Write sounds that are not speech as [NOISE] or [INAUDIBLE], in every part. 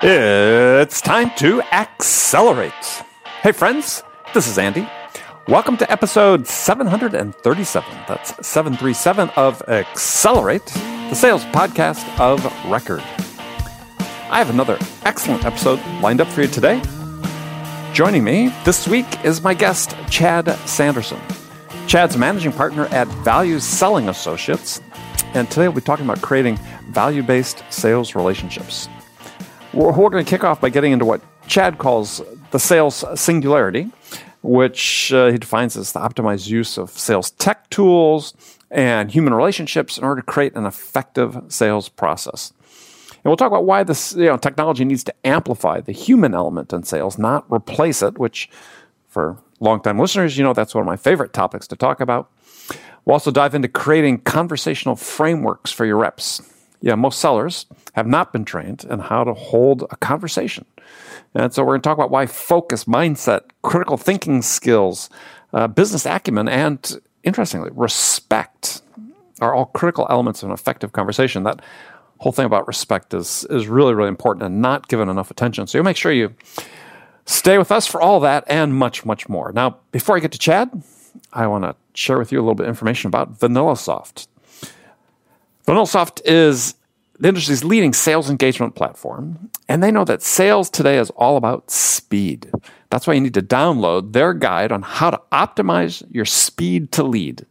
It's time to accelerate. Hey, friends, this is Andy. Welcome to episode 737. That's 737 of Accelerate, the sales podcast of record. I have another excellent episode lined up for you today. Joining me this week is my guest, Chad Sanderson. Chad's managing partner at Value Selling Associates, and today we'll be talking about creating value based sales relationships. We're, we're going to kick off by getting into what Chad calls the sales singularity, which uh, he defines as the optimized use of sales tech tools and human relationships in order to create an effective sales process. And we'll talk about why this you know, technology needs to amplify the human element in sales, not replace it, which for longtime listeners, you know that's one of my favorite topics to talk about. We'll also dive into creating conversational frameworks for your reps. Yeah, most sellers have not been trained in how to hold a conversation. And so we're going to talk about why focus, mindset, critical thinking skills, uh, business acumen, and interestingly, respect are all critical elements of an effective conversation. That whole thing about respect is, is really, really important and not given enough attention. So you'll make sure you stay with us for all that and much, much more. Now, before I get to Chad, I want to share with you a little bit of information about VanillaSoft. VanillaSoft is the industry's leading sales engagement platform, and they know that sales today is all about speed. That's why you need to download their guide on how to optimize your speed to lead.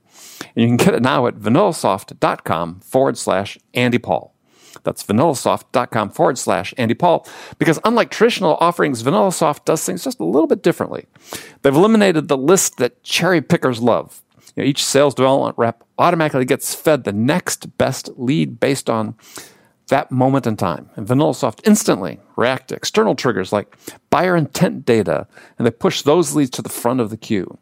And you can get it now at vanillasoft.com forward slash Andy Paul. That's vanillasoft.com forward slash Andy Paul. Because unlike traditional offerings, VanillaSoft does things just a little bit differently. They've eliminated the list that cherry pickers love. Know, each sales development rep automatically gets fed the next best lead based on that moment in time. And VanillaSoft instantly react to external triggers like buyer intent data, and they push those leads to the front of the queue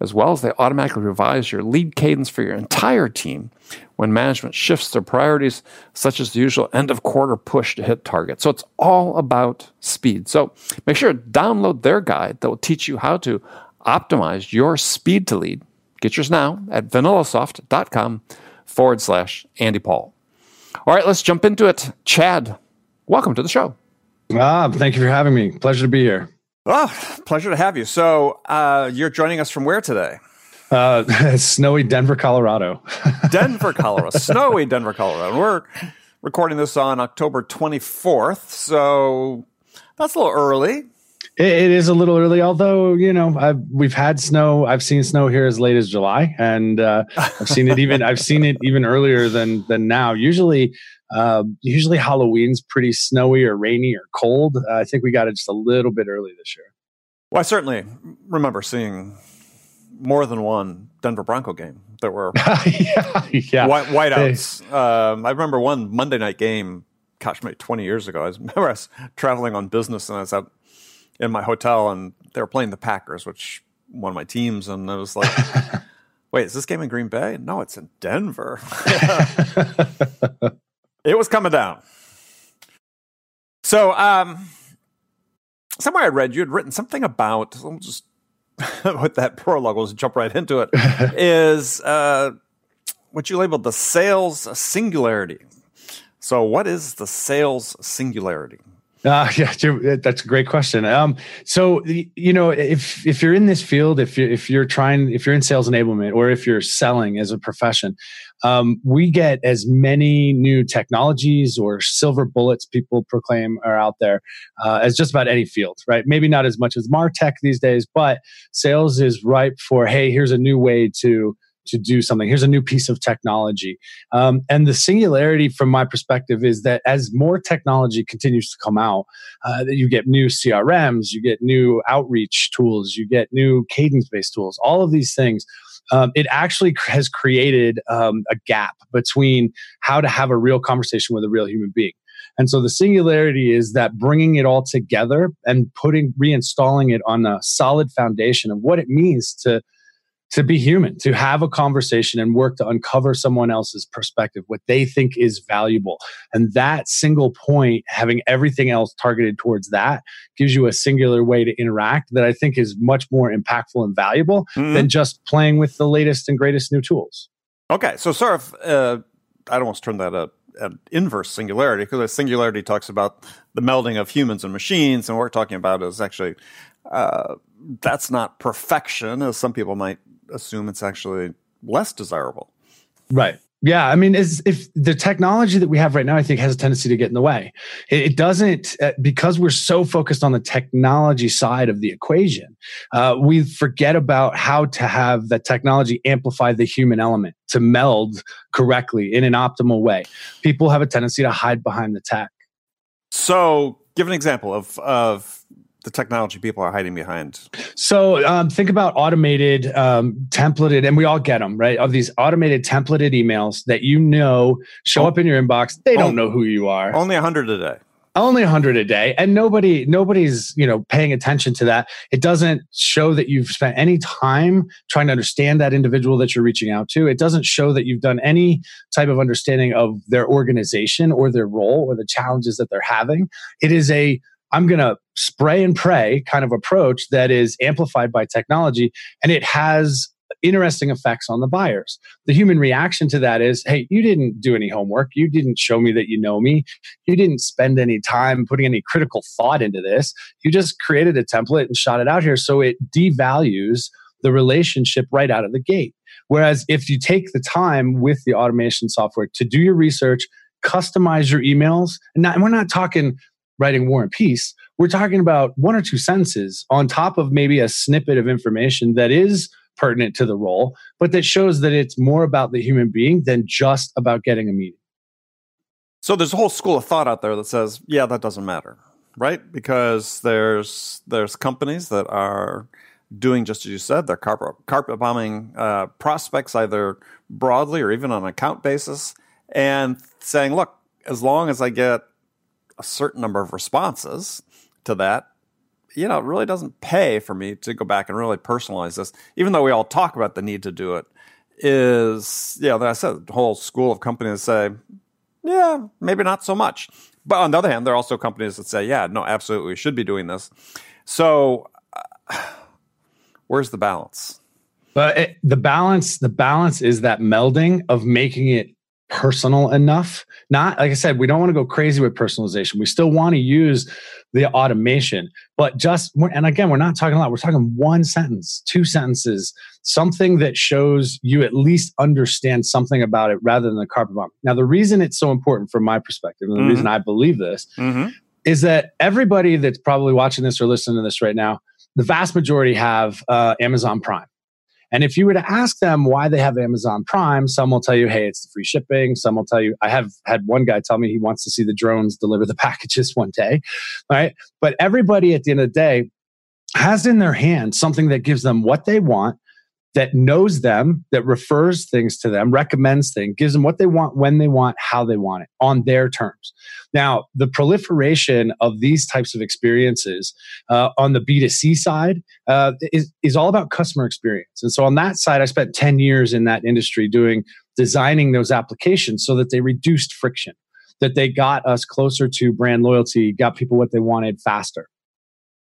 as well as they automatically revise your lead cadence for your entire team when management shifts their priorities, such as the usual end of quarter push to hit target. So it's all about speed. So make sure to download their guide that will teach you how to optimize your speed to lead. Get yours now at vanillasoft.com forward slash Andy Paul. All right, let's jump into it. Chad, welcome to the show. Ah, thank you for having me. Pleasure to be here. Oh, pleasure to have you. So, uh, you're joining us from where today? Uh, [LAUGHS] snowy Denver, Colorado. [LAUGHS] Denver, Colorado. snowy Denver, Colorado. We're recording this on October 24th, so that's a little early. It, it is a little early, although you know I've, we've had snow. I've seen snow here as late as July, and uh, I've seen it even. I've seen it even earlier than than now. Usually, uh, usually Halloween's pretty snowy or rainy or cold. Uh, I think we got it just a little bit early this year. Well, I certainly remember seeing more than one Denver Bronco game that were [LAUGHS] yeah, yeah. white, whiteouts. Um, I remember one Monday night game, gosh, maybe 20 years ago. I was, remember [LAUGHS] I was traveling on business and I was out in my hotel and they were playing the Packers, which one of my teams, and I was like, [LAUGHS] wait, is this game in Green Bay? No, it's in Denver. [LAUGHS] [LAUGHS] it was coming down. So, um, somewhere I read you had written something about, I'll just with that prologue, let's jump right into it, is uh, what you labeled the sales singularity. So, what is the sales singularity? [LAUGHS] Uh, yeah, that's a great question. Um, so you know, if if you're in this field, if you if you're trying, if you're in sales enablement, or if you're selling as a profession, um, we get as many new technologies or silver bullets people proclaim are out there uh, as just about any field, right? Maybe not as much as Martech these days, but sales is ripe for hey, here's a new way to to do something. Here's a new piece of technology. Um, and the singularity, from my perspective, is that as more technology continues to come out, uh, that you get new CRMs, you get new outreach tools, you get new cadence based tools, all of these things. Um, it actually has created um, a gap between how to have a real conversation with a real human being. And so the singularity is that bringing it all together and putting, reinstalling it on a solid foundation of what it means to to be human, to have a conversation and work to uncover someone else's perspective, what they think is valuable. And that single point, having everything else targeted towards that, gives you a singular way to interact that I think is much more impactful and valuable mm-hmm. than just playing with the latest and greatest new tools. Okay. So, sort of, uh, I don't want to turn that uh, an inverse singularity because a singularity talks about the melding of humans and machines, and what we're talking about is actually uh, that's not perfection, as some people might assume. It's actually less desirable. Right. Yeah, I mean, is if the technology that we have right now, I think, has a tendency to get in the way. It, it doesn't uh, because we're so focused on the technology side of the equation. Uh, we forget about how to have the technology amplify the human element to meld correctly in an optimal way. People have a tendency to hide behind the tech. So, give an example of of the technology people are hiding behind? So um, think about automated, um, templated, and we all get them, right? Of these automated templated emails that you know show oh, up in your inbox. They don't know who you are. Only a hundred a day. Only a hundred a day, and nobody, nobody's, you know, paying attention to that. It doesn't show that you've spent any time trying to understand that individual that you're reaching out to. It doesn't show that you've done any type of understanding of their organization or their role or the challenges that they're having. It is a I'm going to spray and pray kind of approach that is amplified by technology and it has interesting effects on the buyers. The human reaction to that is, hey, you didn't do any homework. You didn't show me that you know me. You didn't spend any time putting any critical thought into this. You just created a template and shot it out here. So it devalues the relationship right out of the gate. Whereas if you take the time with the automation software to do your research, customize your emails, and, not, and we're not talking writing War and Peace, we're talking about one or two sentences on top of maybe a snippet of information that is pertinent to the role, but that shows that it's more about the human being than just about getting a meeting. So there's a whole school of thought out there that says, yeah, that doesn't matter, right? Because there's there's companies that are doing just as you said, they're carpet, carpet bombing uh, prospects either broadly or even on an account basis, and saying, look, as long as I get a certain number of responses to that, you know, it really doesn't pay for me to go back and really personalize this, even though we all talk about the need to do it. Is, yeah, you know, I said, the whole school of companies say, yeah, maybe not so much. But on the other hand, there are also companies that say, yeah, no, absolutely, we should be doing this. So, uh, where's the balance? But it, the balance, the balance is that melding of making it personal enough. Not like I said, we don't want to go crazy with personalization. We still want to use the automation, but just and again, we're not talking a lot. We're talking one sentence, two sentences, something that shows you at least understand something about it rather than the carpet bomb. Now, the reason it's so important from my perspective, and the mm-hmm. reason I believe this, mm-hmm. is that everybody that's probably watching this or listening to this right now, the vast majority have uh, Amazon Prime. And if you were to ask them why they have Amazon Prime, some will tell you, hey, it's the free shipping. Some will tell you, I have had one guy tell me he wants to see the drones deliver the [LAUGHS] packages one day. Right. But everybody at the end of the day has in their hand something that gives them what they want that knows them, that refers things to them, recommends things, gives them what they want, when they want, how they want it on their terms. Now, the proliferation of these types of experiences uh, on the B2C side uh, is, is all about customer experience. And so on that side, I spent 10 years in that industry doing designing those applications so that they reduced friction, that they got us closer to brand loyalty, got people what they wanted faster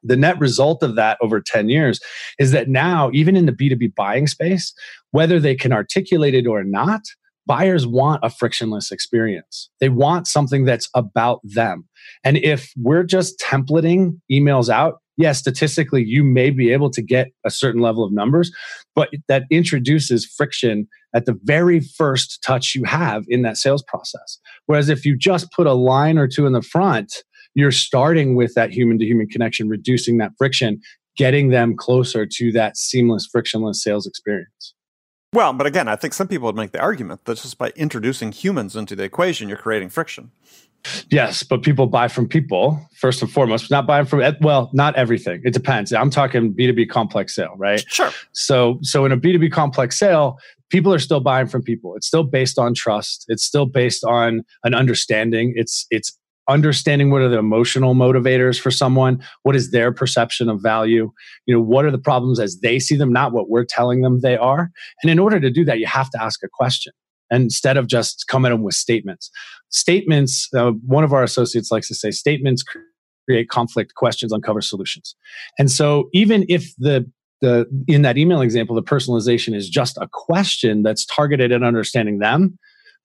the net result of that over 10 years is that now, even in the B2B buying space, whether they can articulate it or not, buyers want a frictionless experience. They want something that's about them. And if we're just templating emails out, yes, statistically, you may be able to get a certain level of numbers, but that introduces friction at the very first touch you have in that sales process. Whereas if you just put a line or two in the front, you're starting with that human to human connection, reducing that friction, getting them closer to that seamless, frictionless sales experience. Well, but again, I think some people would make the argument that just by introducing humans into the equation, you're creating friction. Yes, but people buy from people first and foremost. Not buying from well, not everything. It depends. I'm talking B2B complex sale, right? Sure. So so in a B2B complex sale, people are still buying from people. It's still based on trust. It's still based on an understanding. It's it's understanding what are the emotional motivators for someone what is their perception of value you know what are the problems as they see them not what we're telling them they are. And in order to do that you have to ask a question instead of just come at them with statements. Statements uh, one of our associates likes to say statements create conflict questions uncover solutions. And so even if the the in that email example the personalization is just a question that's targeted at understanding them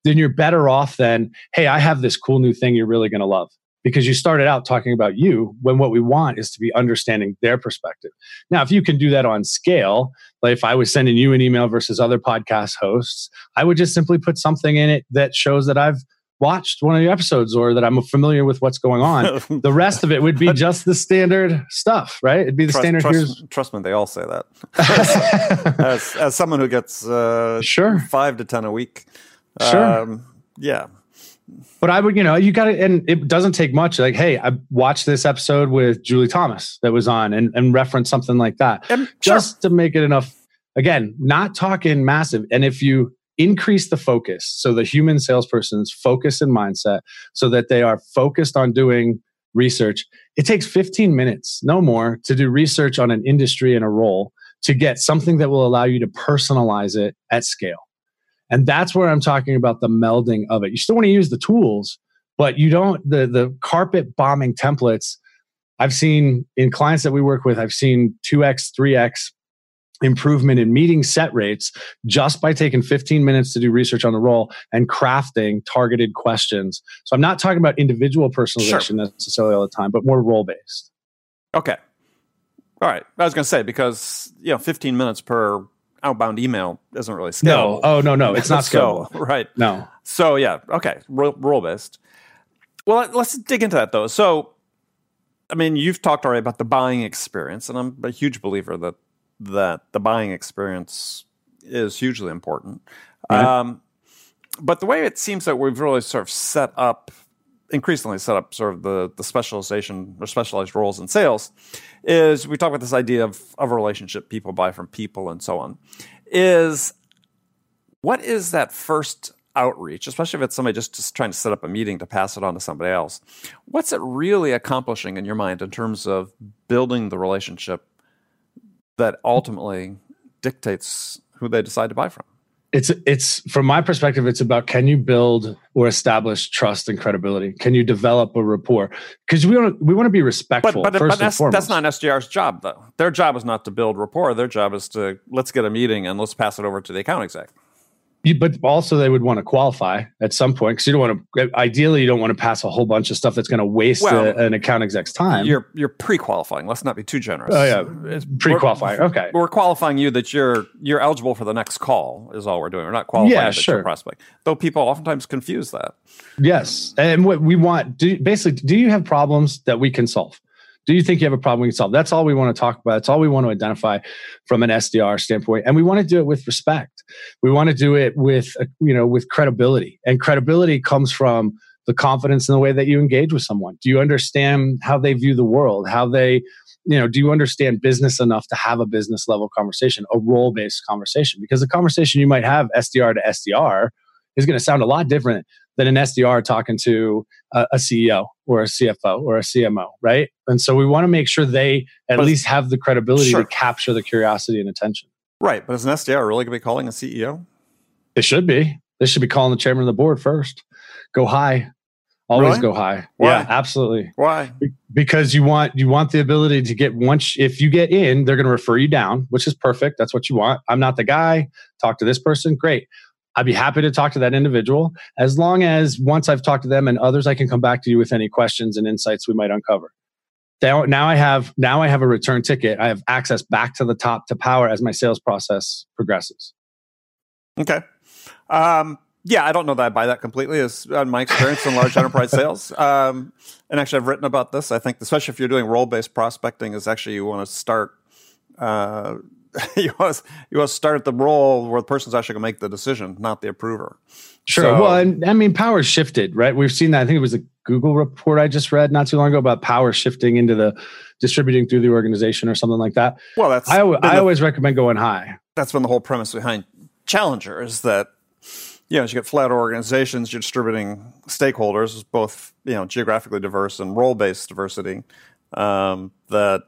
then you're better off than, hey, I have this cool new thing you're really going to love. Because you started out talking about you when what we want is to be understanding their perspective. Now, if you can do that on scale, like if I was sending you an email versus other podcast hosts, I would just simply put something in it that shows that I've watched one of the episodes or that I'm familiar with what's going on. [LAUGHS] the rest of it would be just the standard stuff, right? It'd be the trust, standard. Trust, trust, me, they all say that. [LAUGHS] [LAUGHS] as, as, someone who gets uh, sure five to ten a week, sure, um, yeah. But I would, you know, you got to, and it doesn't take much. Like, hey, I watched this episode with Julie Thomas that was on, and and reference something like that, and, just sure. to make it enough. Again, not talking massive. And if you increase the focus so the human salesperson's focus and mindset so that they are focused on doing research it takes 15 minutes no more to do research on an industry and a role to get something that will allow you to personalize it at scale and that's where i'm talking about the melding of it you still want to use the tools but you don't the the carpet bombing templates i've seen in clients that we work with i've seen 2x 3x improvement in meeting set rates just by taking 15 minutes to do research on the role and crafting targeted questions. So I'm not talking about individual personalization sure. necessarily all the time, but more role based. Okay. All right. I was going to say because you know 15 minutes per outbound email isn't really scalable. No. Oh no no, it's not [LAUGHS] scalable. so, right. No. So yeah. Okay. Role based. Well, let's dig into that though. So, I mean, you've talked already about the buying experience, and I'm a huge believer that that the buying experience is hugely important. Um, but the way it seems that we've really sort of set up, increasingly set up sort of the, the specialization or specialized roles in sales, is we talk about this idea of, of a relationship, people buy from people and so on. Is what is that first outreach, especially if it's somebody just, just trying to set up a meeting to pass it on to somebody else? What's it really accomplishing in your mind in terms of building the relationship that ultimately dictates who they decide to buy from. It's it's from my perspective, it's about can you build or establish trust and credibility? Can you develop a rapport? Because we want to we want to be respectful. But, but, but that's, that's not an SDR's job, though. Their job is not to build rapport. Their job is to let's get a meeting and let's pass it over to the account exec. You, but also they would want to qualify at some point because you don't want to. Ideally, you don't want to pass a whole bunch of stuff that's going to waste uh, well, a, an account exec's time. You're you're pre-qualifying. Let's not be too generous. Oh yeah, it's pre-qualifying. We're, okay, we're qualifying you that you're you're eligible for the next call. Is all we're doing. We're not qualifying yeah, sure. prospect. Though people oftentimes confuse that. Yes, and what we want, do, basically, do you have problems that we can solve? Do you think you have a problem we can solve? That's all we want to talk about. That's all we want to identify from an SDR standpoint. And we want to do it with respect. We want to do it with, uh, you know, with credibility. And credibility comes from the confidence in the way that you engage with someone. Do you understand how they view the world? How they, you know, do you understand business enough to have a business level conversation, a role based conversation? Because the conversation you might have SDR to SDR is going to sound a lot different than an SDR talking to a, a, CEO or a CFO or a CMO, right? And so we want to make sure they at but least have the credibility sure. to capture the curiosity and attention. Right. But is an SDR really going to be calling a CEO? They should be. They should be calling the chairman of the board first. Go high. Always really? go high. Why? Yeah, absolutely. Why? Because you want you want the ability to get once if you get in, they're going to refer you down, which is perfect. That's what you want. I'm not the guy. Talk to this person. Great. I'd be happy to talk to that individual as long as once I've talked to them and others, I can come back to you with any questions and insights we might uncover. Now now I have now I have a return ticket. I have access back to the top to power as my sales process progresses. Okay. Um, yeah, I don't know that I buy that completely. As on my experience in large enterprise [LAUGHS] sales, um, and actually I've written about this. I think, especially if you're doing role based prospecting, is actually you want to start uh, [LAUGHS] you to, you to start at the role where the person's actually going to make the decision, not the approver. Sure. So, well, and I mean, power shifted, right? We've seen that. I think it was a Google report I just read not too long ago about power shifting into the distributing through the organization or something like that. Well, that's I, I the, always recommend going high. That's been the whole premise behind Challenger is that you know, as you get flat organizations, you're distributing stakeholders, both you know geographically diverse and role based diversity. Um, that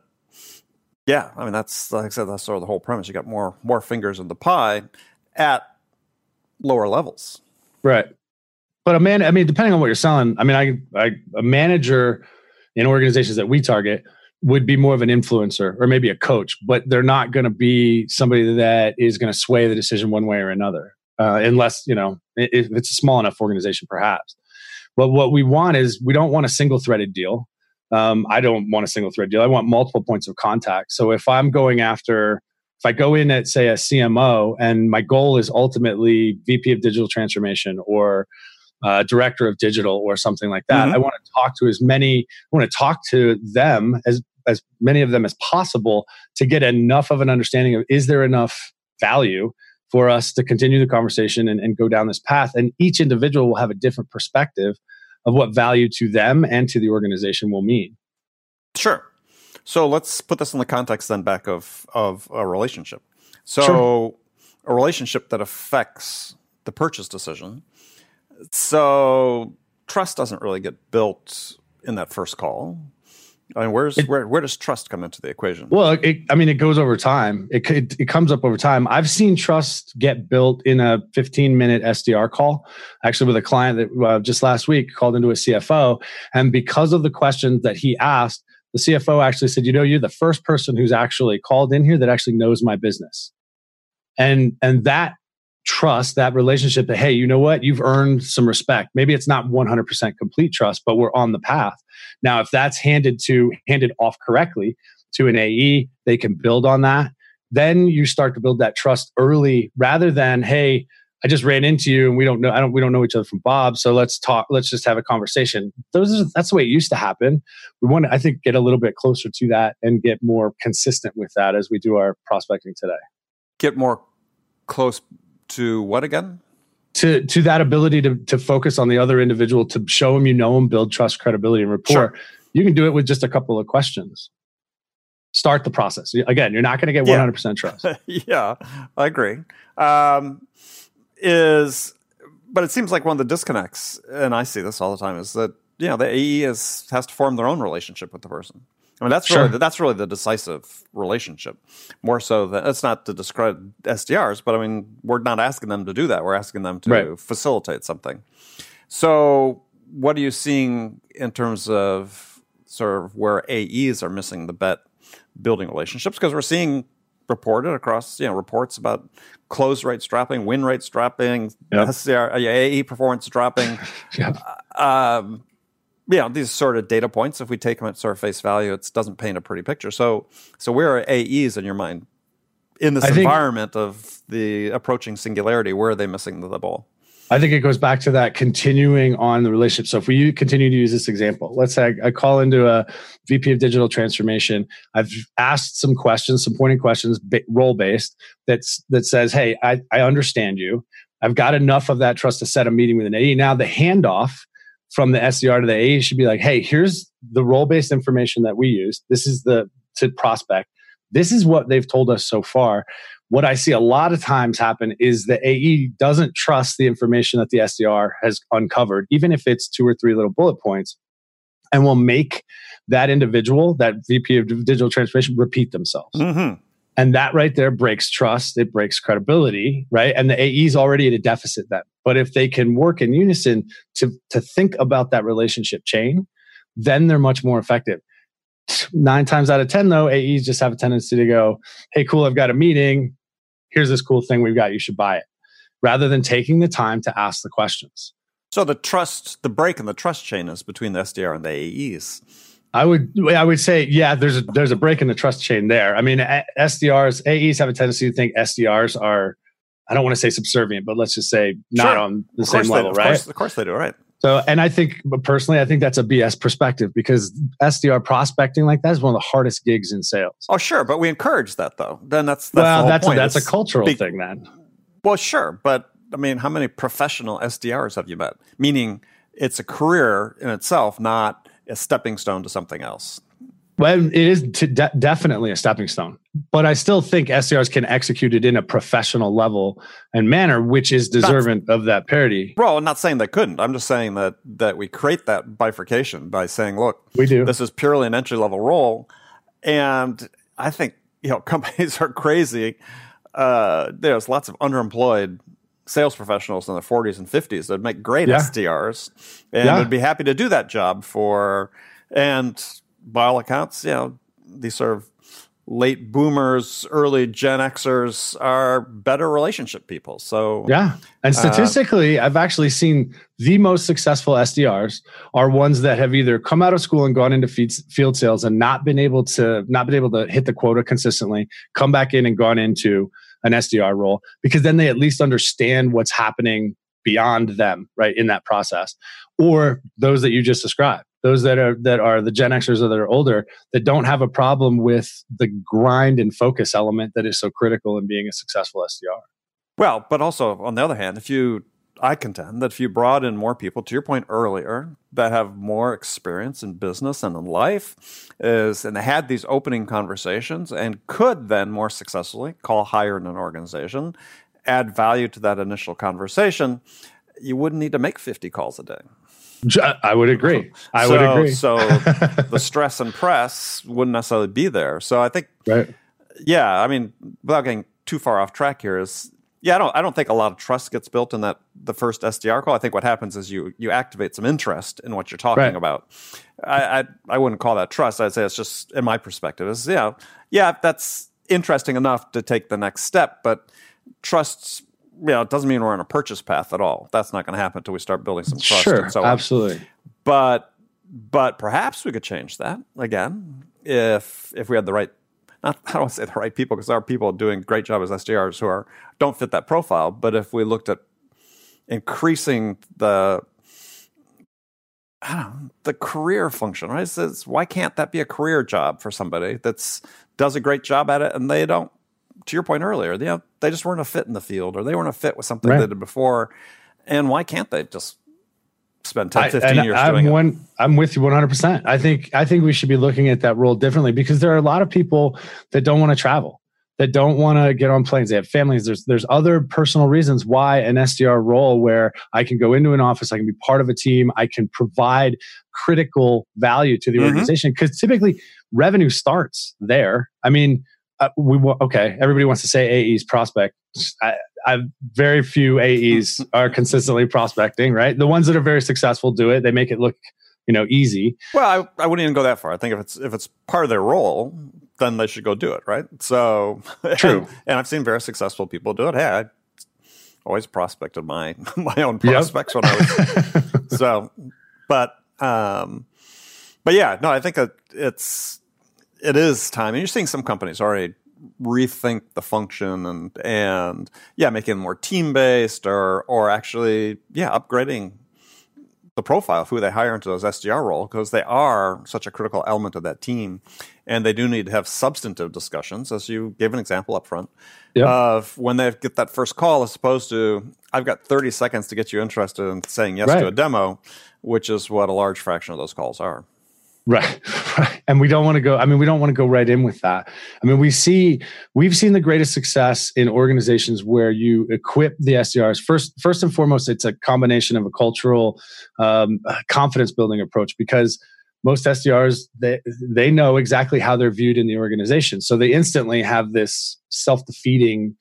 yeah, I mean that's like I said, that's sort of the whole premise. You got more more fingers in the pie at lower levels, right? But a man, I mean, depending on what you're selling, I mean, I, I a manager in organizations that we target would be more of an influencer or maybe a coach, but they're not going to be somebody that is going to sway the decision one way or another. uh, unless you know if it's a small enough organization, perhaps. But what we want is we don't want a single threaded deal. Um, I don't want a single thread deal. I want multiple points of contact. So if I'm going after, if I go in at say a CMO and my goal is ultimately VP of digital transformation or uh, director of digital or something like that, mm-hmm. I want to talk to as many. I want to talk to them as as many of them as possible to get enough of an understanding of is there enough value for us to continue the conversation and, and go down this path. And each individual will have a different perspective of what value to them and to the organization will mean. Sure. So let's put this in the context then back of of a relationship. So sure. a relationship that affects the purchase decision. So trust doesn't really get built in that first call. I mean, where's it, where where does trust come into the equation? Well, it, I mean, it goes over time. It, it, it comes up over time. I've seen trust get built in a 15 minute SDR call, actually with a client that uh, just last week called into a CFO, and because of the questions that he asked, the CFO actually said, "You know, you're the first person who's actually called in here that actually knows my business," and and that trust that relationship that hey you know what? You've earned some respect. Maybe it's not 100% complete trust but we're on the path. Now if that's handed to handed off correctly to an ae they can build on that. Then you start to build that trust early rather than hey i just ran into you and we don't know i don't we don't know each other from bob so let's talk let's just have a conversation. Those are, that's the way it used to happen. We want to i think get a little bit closer to that and get more consistent with that as we do our prospecting today. Get more close to what again? To to that ability to to focus on the other individual, to show them you know them, build trust, credibility, and rapport. Sure. You can do it with just a couple of questions. Start the process. Again, you're not going to get 100% trust. [LAUGHS] yeah, I agree. Um, is but it seems like one of the disconnects, and I see this all the time, is that you know the AE is has to form their own relationship with the person. I mean, that's sure. really that's really the decisive relationship. More so than it's not to describe SDRs, but I mean, we're not asking them to do that. We're asking them to right. facilitate something. So, what are you seeing in terms of sort of where AEs are missing the bet building relationships? Because we're seeing reported across you know reports about close rates dropping, win rates dropping, yep. SDR, AE performance dropping. [LAUGHS] yeah. um, you know these sort of data points if we take them at sort of face value it doesn't paint a pretty picture so so where are aes in your mind in this I environment think, of the approaching singularity where are they missing the, ball I think it goes back to that continuing on the relationship. So if we continue to use this example, let's say I, I, call into a VP of digital transformation. I've asked some questions, some pointing questions, role based, that's that says, "Hey, I, I understand you. I've got enough of that trust to set a meeting with an AE." Now the handoff from the SDR to the AE should be like, hey, here's the role based information that we use. This is the to prospect. This is what they've told us so far. What I see a lot of times happen is the AE doesn't trust the information that the SDR has uncovered, even if it's two or three little bullet points, and will make that individual, that VP of digital transformation, repeat themselves. Mm-hmm. And that right there breaks trust, it breaks credibility, right? And the AE is already at a deficit then. But if they can work in unison to, to think about that relationship chain, then they're much more effective. Nine times out of 10, though, AEs just have a tendency to go, hey, cool, I've got a meeting. Here's this cool thing we've got. You should buy it. Rather than taking the time to ask the questions. So the trust, the break in the trust chain is between the SDR and the AEs. I would I would say yeah. There's a there's a break in the trust chain there. I mean, SDRs AEs have a tendency to think SDRs are I don't want to say subservient, but let's just say not sure. on the same level, right? Of course, of course they do, right? So, and I think personally, I think that's a BS perspective because SDR prospecting like that is one of the hardest gigs in sales. Oh, sure, but we encourage that though. Then that's, that's well, that's a, that's a cultural be- thing then. Well, sure, but I mean, how many professional SDRs have you met? Meaning, it's a career in itself, not a stepping stone to something else. Well, it is de- definitely a stepping stone, but I still think SDRs can execute it in a professional level and manner, which is deserving of that parity. Well, I'm not saying they couldn't. I'm just saying that that we create that bifurcation by saying, look, we do. This is purely an entry level role, and I think you know [LAUGHS] companies are crazy. Uh, there's lots of underemployed sales professionals in their 40s and 50s that make great yeah. SDRs and yeah. would be happy to do that job for and by all accounts, you know, these sort of late boomers, early Gen Xers are better relationship people. So yeah, and uh, statistically, uh, I've actually seen the most successful SDRs are ones that have either come out of school and gone into field sales and not been able to not been able to hit the quota consistently, come back in and gone into an SDR role because then they at least understand what's happening beyond them, right, in that process. Or those that you just described those that are that are the Gen Xers or that are older that don't have a problem with the grind and focus element that is so critical in being a successful SDR. Well, but also on the other hand, if you I contend that if you brought in more people, to your point earlier, that have more experience in business and in life, is and had these opening conversations and could then more successfully call higher in an organization, add value to that initial conversation, you wouldn't need to make 50 calls a day. I would agree. I so, would agree. so [LAUGHS] the stress and press wouldn't necessarily be there. So I think, right. yeah, I mean, without getting too far off track here, is yeah, I don't, I don't think a lot of trust gets built in that the first SDR call. I think what happens is you you activate some interest in what you're talking right. about. I, I, I wouldn't call that trust. I'd say it's just, in my perspective, is yeah, yeah, that's interesting enough to take the next step, but trust's you know, it doesn't mean we're on a purchase path at all. That's not going to happen until we start building some trust. Sure, and so absolutely. On. But but perhaps we could change that again if if we had the right. Not [LAUGHS] I don't want to say the right people because there are people doing great job as SDRs who are don't fit that profile. But if we looked at increasing the I don't know, the career function, right? It says, why can't that be a career job for somebody that's does a great job at it and they don't to your point earlier, you know, they just weren't a fit in the field or they weren't a fit with something right. they did before. And why can't they just spend 10, 15 I, years I'm doing one, it? I'm with you 100%. I think, I think we should be looking at that role differently because there are a lot of people that don't want to travel that don't want to get on planes. They have families. There's there's other personal reasons why an SDR role where I can go into an office, I can be part of a team, I can provide critical value to the mm-hmm. organization because typically revenue starts there. I mean, uh, we okay. Everybody wants to say AEs prospect. I, I very few AEs [LAUGHS] are consistently prospecting. Right, the ones that are very successful do it. They make it look you know easy. Well, I, I wouldn't even go that far. I think if it's if it's part of their role, then they should go do it. Right. So [LAUGHS] true. And, and I've seen very successful people do it. Hey, I always prospected my [LAUGHS] my own prospects yep. when I was so, but um, but yeah, no, I think that it's it is time. And you're seeing some companies already rethink the function and and yeah, making it more team based or or actually yeah, upgrading the profile of who they hire into those SDR role because they are such a critical element of that team, and they do need to have substantive discussions, as you gave an example up front yep. of when they get that first call, as opposed to I've got 30 seconds to get you interested in saying yes right. to a demo, which is what a large fraction of those calls are. Right, [LAUGHS] right. And we don't want to go, I mean, we don't want to go right in with that. I mean, we see, we've seen the greatest success in organizations where you equip the SDRs. First, first and foremost, it's a combination of a cultural um, confidence building approach because most SDRs, they, they know exactly how they're viewed in the organization. So they instantly have this self defeating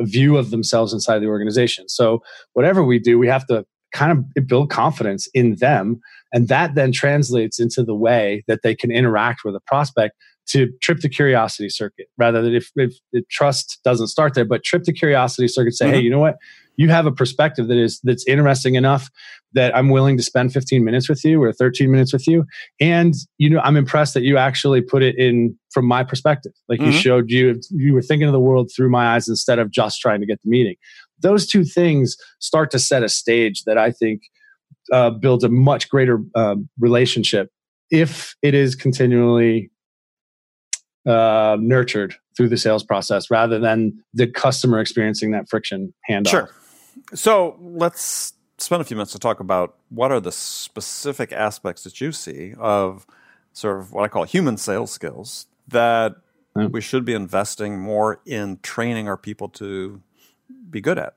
view of themselves inside the organization. So whatever we do, we have to kind of build confidence in them and that then translates into the way that they can interact with a prospect to trip the curiosity circuit rather than if, if, if trust doesn't start there, but trip the curiosity circuit, say, mm-hmm. hey, you know what? You have a perspective that is that's interesting enough that I'm willing to spend 15 minutes with you or 13 minutes with you. And you know, I'm impressed that you actually put it in from my perspective. Like mm-hmm. you showed you you were thinking of the world through my eyes instead of just trying to get the meeting. Those two things start to set a stage that I think uh, builds a much greater uh, relationship if it is continually uh, nurtured through the sales process rather than the customer experiencing that friction handoff. Sure. So let's spend a few minutes to talk about what are the specific aspects that you see of sort of what I call human sales skills that we should be investing more in training our people to be good at.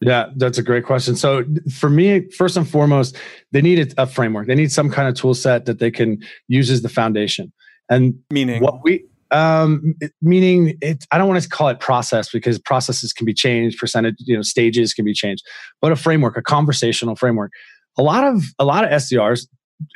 Yeah, that's a great question. So for me, first and foremost, they need a framework. They need some kind of tool set that they can use as the foundation. And meaning what we um, meaning it, I don't want to call it process because processes can be changed, percentage, you know, stages can be changed, but a framework, a conversational framework. A lot of a lot of SDRs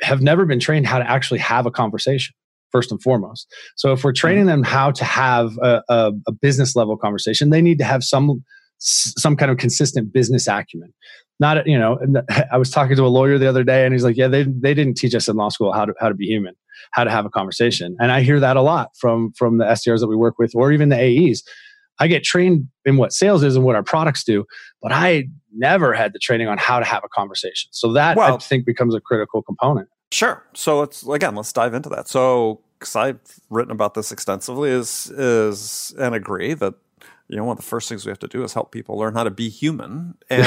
have never been trained how to actually have a conversation. First and foremost. So if we're mm-hmm. training them how to have a, a, a business level conversation, they need to have some some kind of consistent business acumen. Not you know, [LAUGHS] I was talking to a lawyer the other day, and he's like, "Yeah, they they didn't teach us in law school how to how to be human, how to have a conversation." And I hear that a lot from from the SDRs that we work with, or even the AEs. I get trained in what sales is and what our products do, but I never had the training on how to have a conversation. So that well, I think becomes a critical component. Sure. So let's again let's dive into that. So because I've written about this extensively, is is and agree that you know one of the first things we have to do is help people learn how to be human. [LAUGHS] And,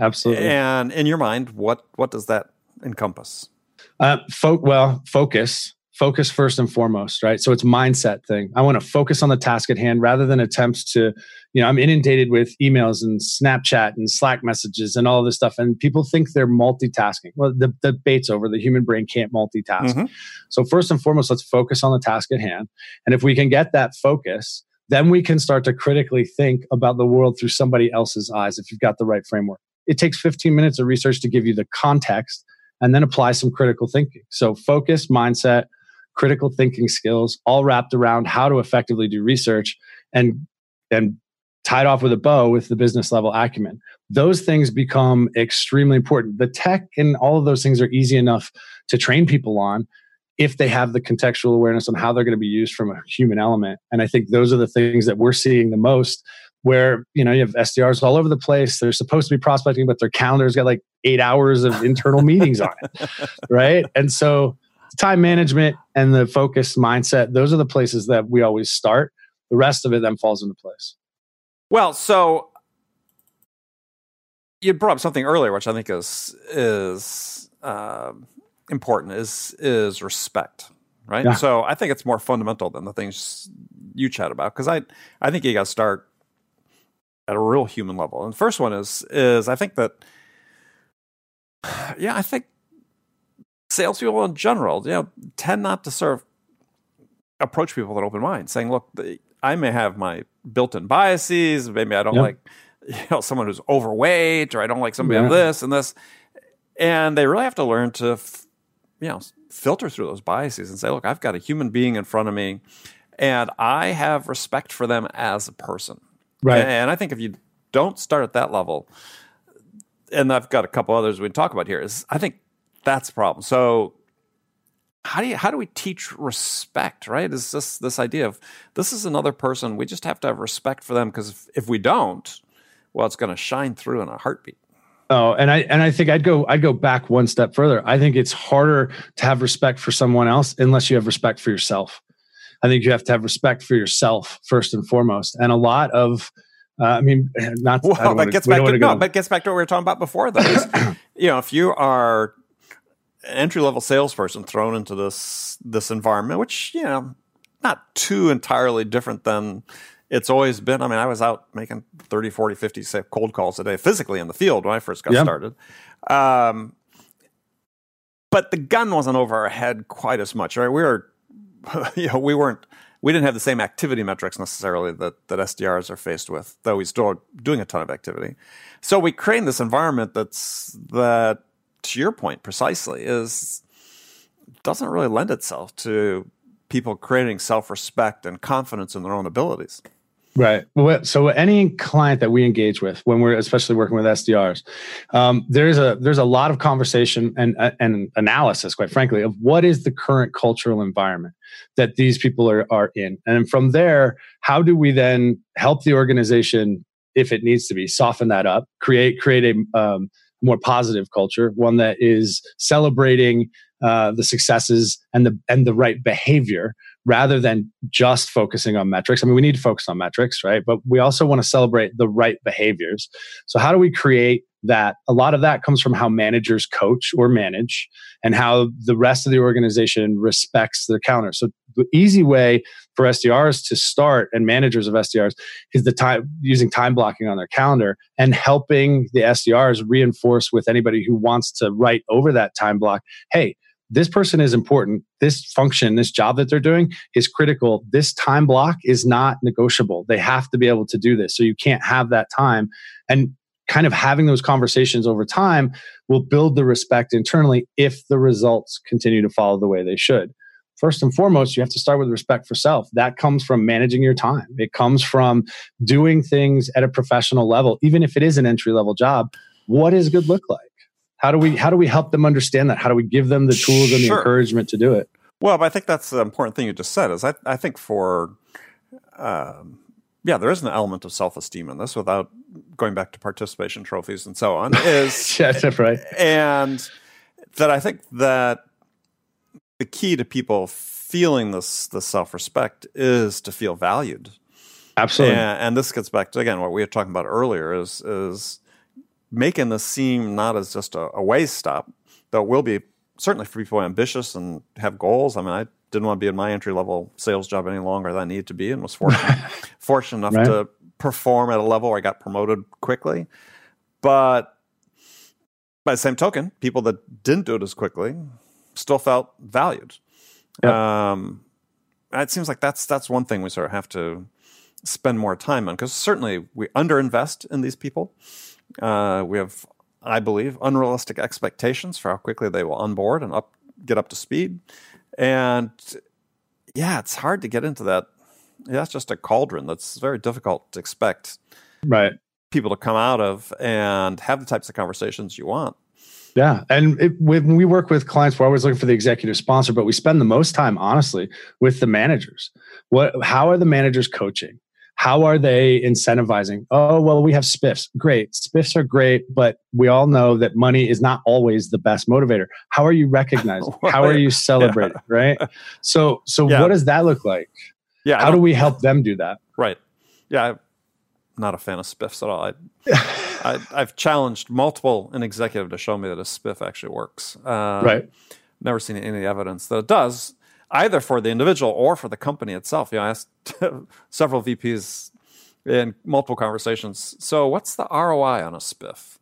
Absolutely. And in your mind, what what does that encompass? Uh, fo- well, focus focus first and foremost, right? So it's mindset thing. I want to focus on the task at hand rather than attempts to, you know, I'm inundated with emails and Snapchat and Slack messages and all this stuff. And people think they're multitasking. Well, the, the debate's over. The human brain can't multitask. Mm-hmm. So first and foremost, let's focus on the task at hand. And if we can get that focus, then we can start to critically think about the world through somebody else's eyes if you've got the right framework. It takes 15 minutes of research to give you the context and then apply some critical thinking. So focus, mindset, critical thinking skills, all wrapped around how to effectively do research and and tied off with a bow with the business level acumen. Those things become extremely important. The tech and all of those things are easy enough to train people on if they have the contextual awareness on how they're going to be used from a human element. And I think those are the things that we're seeing the most where you know you have SDRs all over the place. They're supposed to be prospecting, but their calendar's got like eight hours of internal meetings on it, [LAUGHS] right? And so time management and the focus mindset, those are the places that we always start. The rest of it then falls into place. Well, so you brought up something earlier, which I think is is uh, important is is respect, right? Yeah. So I think it's more fundamental than the things you chat about because I I think you got to start at a real human level. And the first one is is I think that [SIGHS] yeah, I think salespeople in general, you know, tend not to sort of approach people with an open mind, saying, "Look, I may have my built-in biases. Maybe I don't yep. like, you know, someone who's overweight, or I don't like somebody yeah. this and this." And they really have to learn to, you know, filter through those biases and say, "Look, I've got a human being in front of me, and I have respect for them as a person." Right. And I think if you don't start at that level, and I've got a couple others we can talk about here, is I think that's the problem. So how do you how do we teach respect right is this this idea of this is another person we just have to have respect for them because if, if we don't well it's going to shine through in a heartbeat oh and i and i think i'd go i'd go back one step further i think it's harder to have respect for someone else unless you have respect for yourself i think you have to have respect for yourself first and foremost and a lot of uh, I mean, not. Well, that gets back to no, but gets back to what we were talking about before. Though, is, [CLEARS THROAT] you know, if you are entry level salesperson thrown into this this environment, which you know, not too entirely different than it's always been. I mean, I was out making 30, 40, 50 say, cold calls a day physically in the field when I first got started. Um, but the gun wasn't over our head quite as much, right? We were, [LAUGHS] you know, we weren't, we didn't have the same activity metrics necessarily that, that SDRs are faced with, though we still are doing a ton of activity. So we create this environment that's, that to your point precisely is doesn't really lend itself to people creating self-respect and confidence in their own abilities. Right. So any client that we engage with, when we're especially working with SDRs, um, there's a there's a lot of conversation and and analysis, quite frankly, of what is the current cultural environment that these people are are in, and from there, how do we then help the organization, if it needs to be, soften that up, create create a um, more positive culture, one that is celebrating uh, the successes and the and the right behavior rather than just focusing on metrics. I mean, we need to focus on metrics, right? But we also want to celebrate the right behaviors. So, how do we create that? A lot of that comes from how managers coach or manage and how the rest of the organization respects their counter. So, the easy way for SDRs to start and managers of SDRs is the time using time blocking on their calendar and helping the SDRs reinforce with anybody who wants to write over that time block. Hey, this person is important. This function, this job that they're doing is critical. This time block is not negotiable. They have to be able to do this. So you can't have that time. And kind of having those conversations over time will build the respect internally if the results continue to follow the way they should. First and foremost, you have to start with respect for self. That comes from managing your time. It comes from doing things at a professional level, even if it is an entry level job. What does good look like? How do we how do we help them understand that? How do we give them the tools and the encouragement to do it? Well, but I think that's the important thing you just said. Is I I think for um, yeah, there is an element of self esteem in this without going back to participation trophies and so on. Is [LAUGHS] yeah, that's right. And that I think that the key to people feeling this this self respect is to feel valued. Absolutely. And, and, this gets back to again what we were talking about earlier is is making this seem not as just a, a way stop, though it will be certainly for people ambitious and have goals. I mean, I didn't want to be in my entry level sales job any longer than I needed to be, and was fortunate [LAUGHS] fortunate enough right. to perform at a level where I got promoted quickly. But by the same token, people that didn't do it as quickly still felt valued. Yep. Um, it seems like that's that's one thing we sort of have to spend more time on because certainly we underinvest in these people. Uh, we have, I believe, unrealistic expectations for how quickly they will onboard and up get up to speed. And yeah, it's hard to get into that. Yeah, it's just a cauldron that's very difficult to expect. Right. People to come out of and have the types of conversations you want. Yeah, and it, when we work with clients, we're always looking for the executive sponsor, but we spend the most time, honestly, with the managers. What? How are the managers coaching? How are they incentivizing? Oh, well, we have spiffs. Great. Spiffs are great, but we all know that money is not always the best motivator. How are you recognizing? [LAUGHS] How are you celebrating? Yeah. Right. So, so yeah. what does that look like? Yeah. How do we help them do that? Right. Yeah. I'm not a fan of spiffs at all. I, [LAUGHS] I, have challenged multiple an executive to show me that a spiff actually works. Uh, right. Never seen any evidence that it does either for the individual or for the company itself. You know, I asked [LAUGHS] several VPs in multiple conversations. So, what's the ROI on a spiff?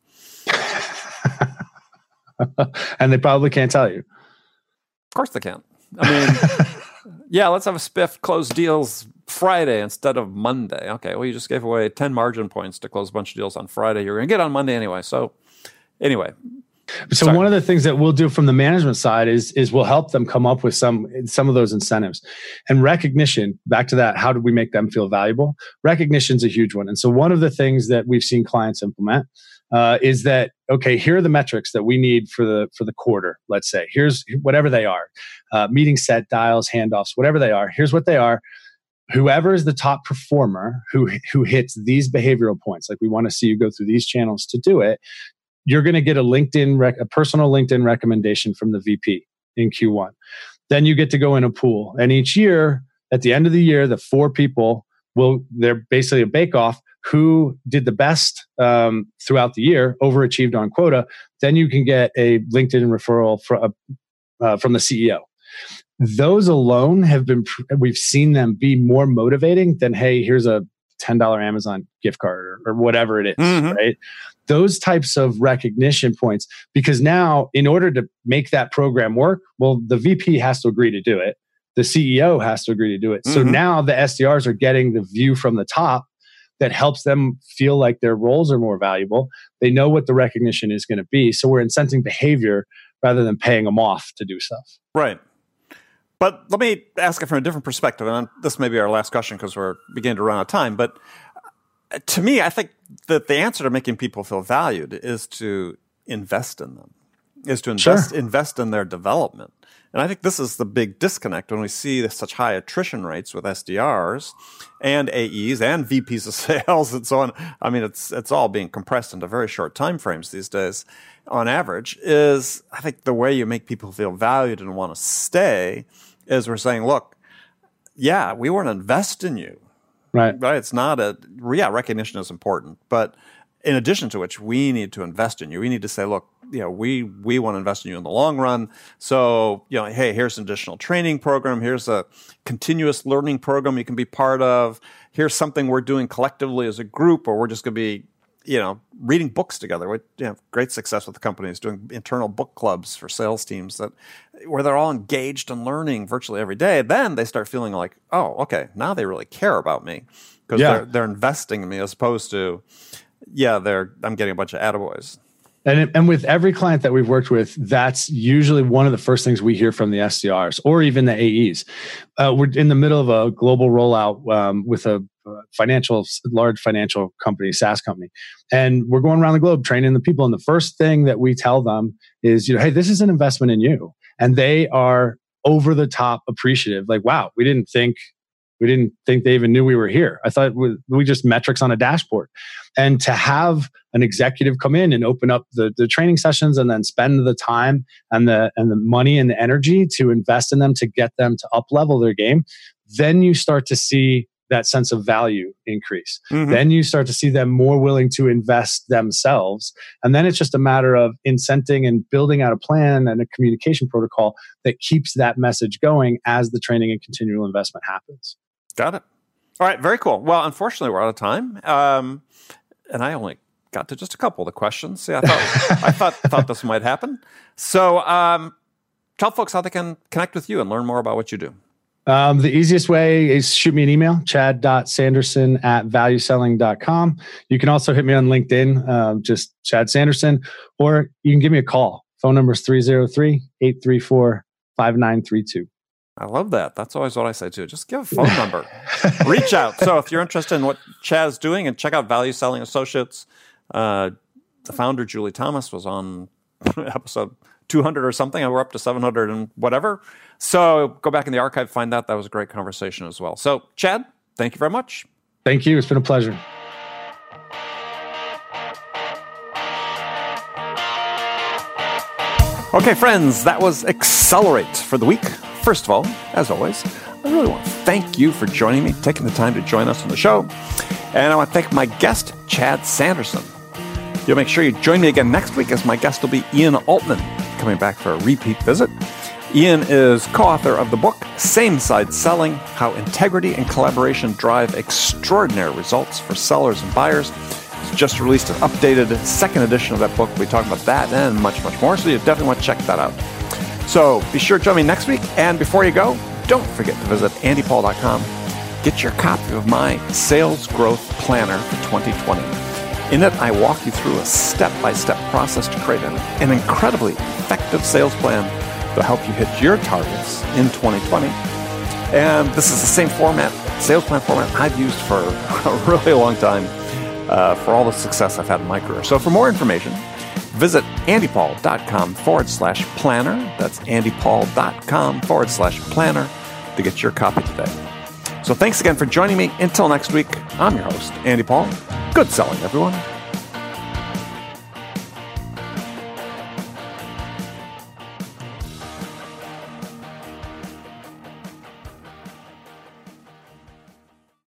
[LAUGHS] and they probably can't tell you. Of course, they can't. I mean, [LAUGHS] yeah, let's have a spiff close deals Friday instead of Monday. Okay, well, you just gave away 10 margin points to close a bunch of deals on Friday. You're going to get on Monday anyway. So, anyway, so Sorry. one of the things that we'll do from the management side is is we'll help them come up with some some of those incentives and recognition. Back to that, how do we make them feel valuable? Recognition is a huge one, and so one of the things that we've seen clients implement uh, is that okay? Here are the metrics that we need for the for the quarter. Let's say here's whatever they are, uh, meeting set dials, handoffs, whatever they are. Here's what they are whoever is the top performer who who hits these behavioral points like we want to see you go through these channels to do it you're going to get a LinkedIn, rec- a personal LinkedIn recommendation from the VP in Q1. Then you get to go in a pool. And each year, at the end of the year, the four people will, they're basically a bake off who did the best um, throughout the year, overachieved on quota. Then you can get a LinkedIn referral from, uh, from the CEO. Those alone have been, we've seen them be more motivating than, hey, here's a $10 Amazon gift card or, or whatever it is, mm-hmm. right? those types of recognition points because now in order to make that program work well the vp has to agree to do it the ceo has to agree to do it mm-hmm. so now the sdrs are getting the view from the top that helps them feel like their roles are more valuable they know what the recognition is going to be so we're incenting behavior rather than paying them off to do stuff right but let me ask it from a different perspective and this may be our last question because we're beginning to run out of time but uh, to me, I think that the answer to making people feel valued is to invest in them, is to invest sure. invest in their development. And I think this is the big disconnect when we see such high attrition rates with SDRs and AEs and VPs of [LAUGHS] sales and so on. I mean, it's it's all being compressed into very short time frames these days on average. Is I think the way you make people feel valued and want to stay is we're saying, look, yeah, we want to invest in you. Right. Right. It's not a, yeah, recognition is important. But in addition to which, we need to invest in you. We need to say, look, you know, we, we want to invest in you in the long run. So, you know, hey, here's an additional training program. Here's a continuous learning program you can be part of. Here's something we're doing collectively as a group, or we're just going to be you know, reading books together. We you know, great success with the companies doing internal book clubs for sales teams that where they're all engaged and learning virtually every day. Then they start feeling like, oh, okay, now they really care about me because yeah. they're they're investing in me as opposed to, yeah, they're I'm getting a bunch of attaboys. And, and with every client that we've worked with, that's usually one of the first things we hear from the SDRs or even the AEs. Uh, we're in the middle of a global rollout um, with a financial, large financial company, SaaS company, and we're going around the globe training the people. And the first thing that we tell them is, you know, hey, this is an investment in you, and they are over the top appreciative. Like, wow, we didn't think we didn't think they even knew we were here. I thought we, we just metrics on a dashboard. And to have an executive come in and open up the, the training sessions and then spend the time and the and the money and the energy to invest in them to get them to up level their game, then you start to see that sense of value increase. Mm-hmm. Then you start to see them more willing to invest themselves. And then it's just a matter of incenting and building out a plan and a communication protocol that keeps that message going as the training and continual investment happens. Got it. All right, very cool. Well, unfortunately, we're out of time, um, and I only got to just a couple of the questions. See, I thought [LAUGHS] I thought thought this might happen. So, um, tell folks how they can connect with you and learn more about what you do. Um, the easiest way is shoot me an email, chad.sanderson at valueselling.com. You can also hit me on LinkedIn, uh, just Chad Sanderson, or you can give me a call. Phone number is 303 834 5932. I love that. That's always what I say too. Just give a phone number. [LAUGHS] Reach out. So if you're interested in what Chad's doing, and check out Value Selling Associates. Uh, the founder Julie Thomas was on [LAUGHS] episode 200 or something, and we're up to 700 and whatever. So go back in the archive, find that. That was a great conversation as well. So Chad, thank you very much. Thank you. It's been a pleasure. Okay, friends, that was Accelerate for the week. First of all, as always, I really want to thank you for joining me, taking the time to join us on the show. And I want to thank my guest, Chad Sanderson. You'll make sure you join me again next week as my guest will be Ian Altman, coming back for a repeat visit. Ian is co author of the book Same Side Selling How Integrity and Collaboration Drive Extraordinary Results for Sellers and Buyers. He's just released an updated second edition of that book. We talk about that and much, much more. So you definitely want to check that out. So be sure to join me next week. And before you go, don't forget to visit andypaul.com. Get your copy of my Sales Growth Planner for 2020. In it, I walk you through a step by step process to create an, an incredibly effective sales plan to help you hit your targets in 2020. And this is the same format, sales plan format I've used for [LAUGHS] a really long time uh, for all the success I've had in my career. So for more information, Visit andypaul.com forward slash planner. That's andypaul.com forward slash planner to get your copy today. So thanks again for joining me. Until next week, I'm your host, Andy Paul. Good selling, everyone.